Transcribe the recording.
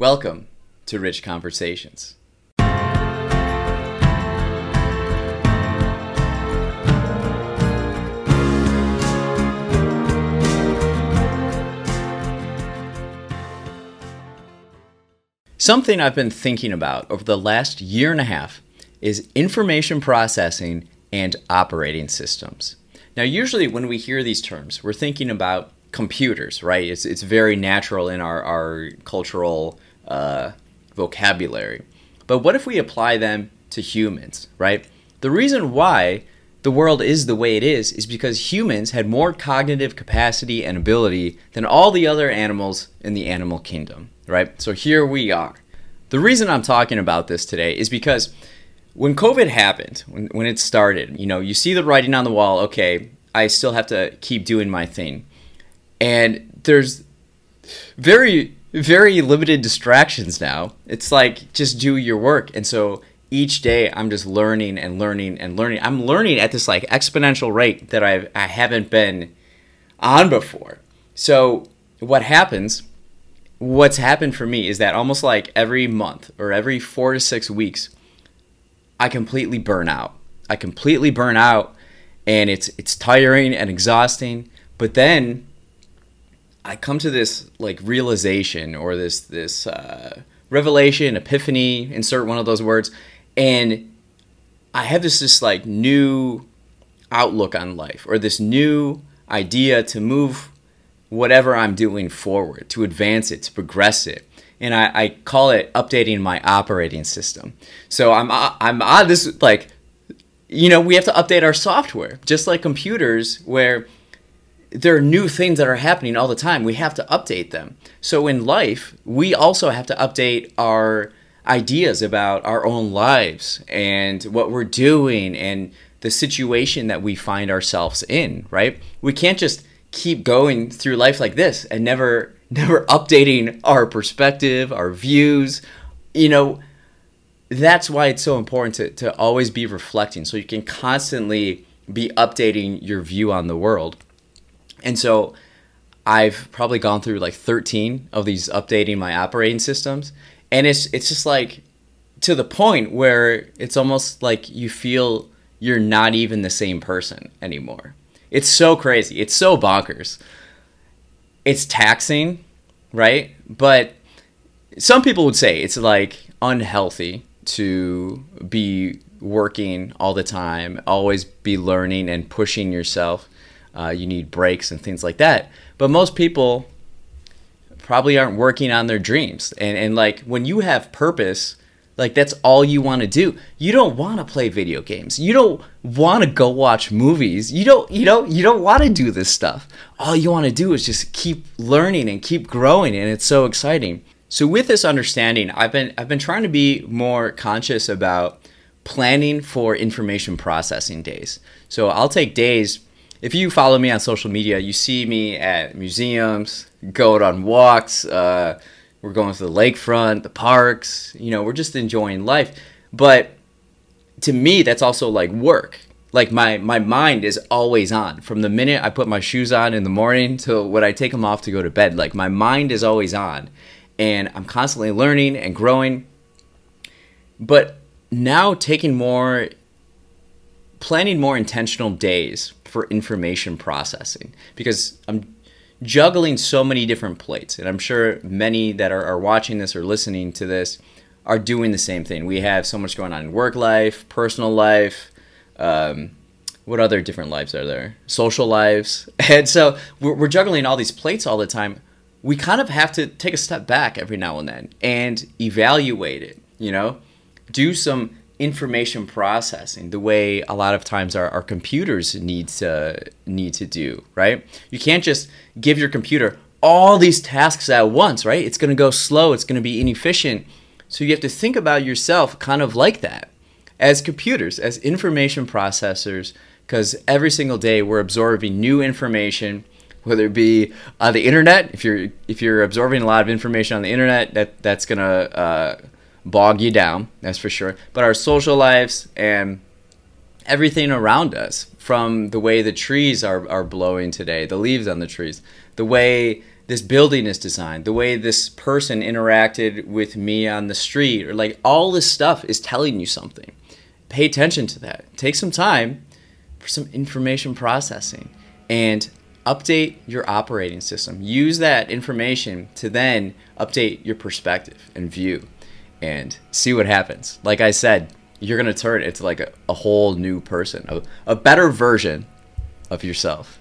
Welcome to Rich Conversations. Something I've been thinking about over the last year and a half is information processing and operating systems. Now, usually when we hear these terms, we're thinking about computers, right? It's, it's very natural in our, our cultural uh, vocabulary. But what if we apply them to humans, right? The reason why the world is the way it is is because humans had more cognitive capacity and ability than all the other animals in the animal kingdom, right? So here we are. The reason I'm talking about this today is because when COVID happened, when, when it started, you know, you see the writing on the wall, okay, I still have to keep doing my thing. And there's very, very limited distractions now. It's like just do your work. And so each day I'm just learning and learning and learning. I'm learning at this like exponential rate that I've, I haven't been on before. So what happens, what's happened for me is that almost like every month or every four to six weeks, I completely burn out. I completely burn out and it's it's tiring and exhausting. But then I come to this like realization or this this uh, revelation, epiphany, insert one of those words, and I have this this like new outlook on life or this new idea to move whatever I'm doing forward, to advance it, to progress it and I, I call it updating my operating system. So I'm I'm on this like, you know, we have to update our software just like computers where there are new things that are happening all the time. We have to update them. So in life, we also have to update our ideas about our own lives and what we're doing and the situation that we find ourselves in, right? We can't just keep going through life like this and never never updating our perspective, our views. You know, that's why it's so important to, to always be reflecting so you can constantly be updating your view on the world. And so I've probably gone through like 13 of these updating my operating systems. And it's it's just like to the point where it's almost like you feel you're not even the same person anymore. It's so crazy. It's so bonkers it's taxing, right? But some people would say it's like unhealthy to be working all the time, always be learning and pushing yourself. Uh, you need breaks and things like that. But most people probably aren't working on their dreams. And, and like when you have purpose, like that's all you want to do. You don't want to play video games. You don't want to go watch movies. You don't you know, you don't want to do this stuff. All you want to do is just keep learning and keep growing and it's so exciting. So with this understanding, I've been I've been trying to be more conscious about planning for information processing days. So I'll take days if you follow me on social media, you see me at museums, go on walks, uh, we're going to the lakefront, the parks. You know, we're just enjoying life. But to me, that's also like work. Like my my mind is always on from the minute I put my shoes on in the morning till when I take them off to go to bed. Like my mind is always on, and I'm constantly learning and growing. But now taking more planning more intentional days for information processing because I'm juggling so many different plates. And I'm sure many that are, are watching this or listening to this are doing the same thing. We have so much going on in work life, personal life. Um, what other different lives are there? Social lives. And so we're, we're juggling all these plates all the time. We kind of have to take a step back every now and then and evaluate it, you know? Do some information processing the way a lot of times our, our computers need to need to do right? You can't just give your computer all these tasks at once right? It's going to go slow it's going to be inefficient. So you have to think about yourself kind of like that as computers as information processors because every single day we're absorbing new information whether it be on the internet if you're if you're absorbing a lot of information on the internet that that's going to uh, bog you down, that's for sure. But our social lives and everything around us, from the way the trees are, are blowing today, the leaves on the trees, the way this building is designed, the way this person interacted with me on the street, or like all this stuff is telling you something. Pay attention to that. Take some time for some information processing and update your operating system. Use that information to then update your perspective and view and see what happens. Like I said, you're to turn into like a, a whole new person, a, a better version of yourself.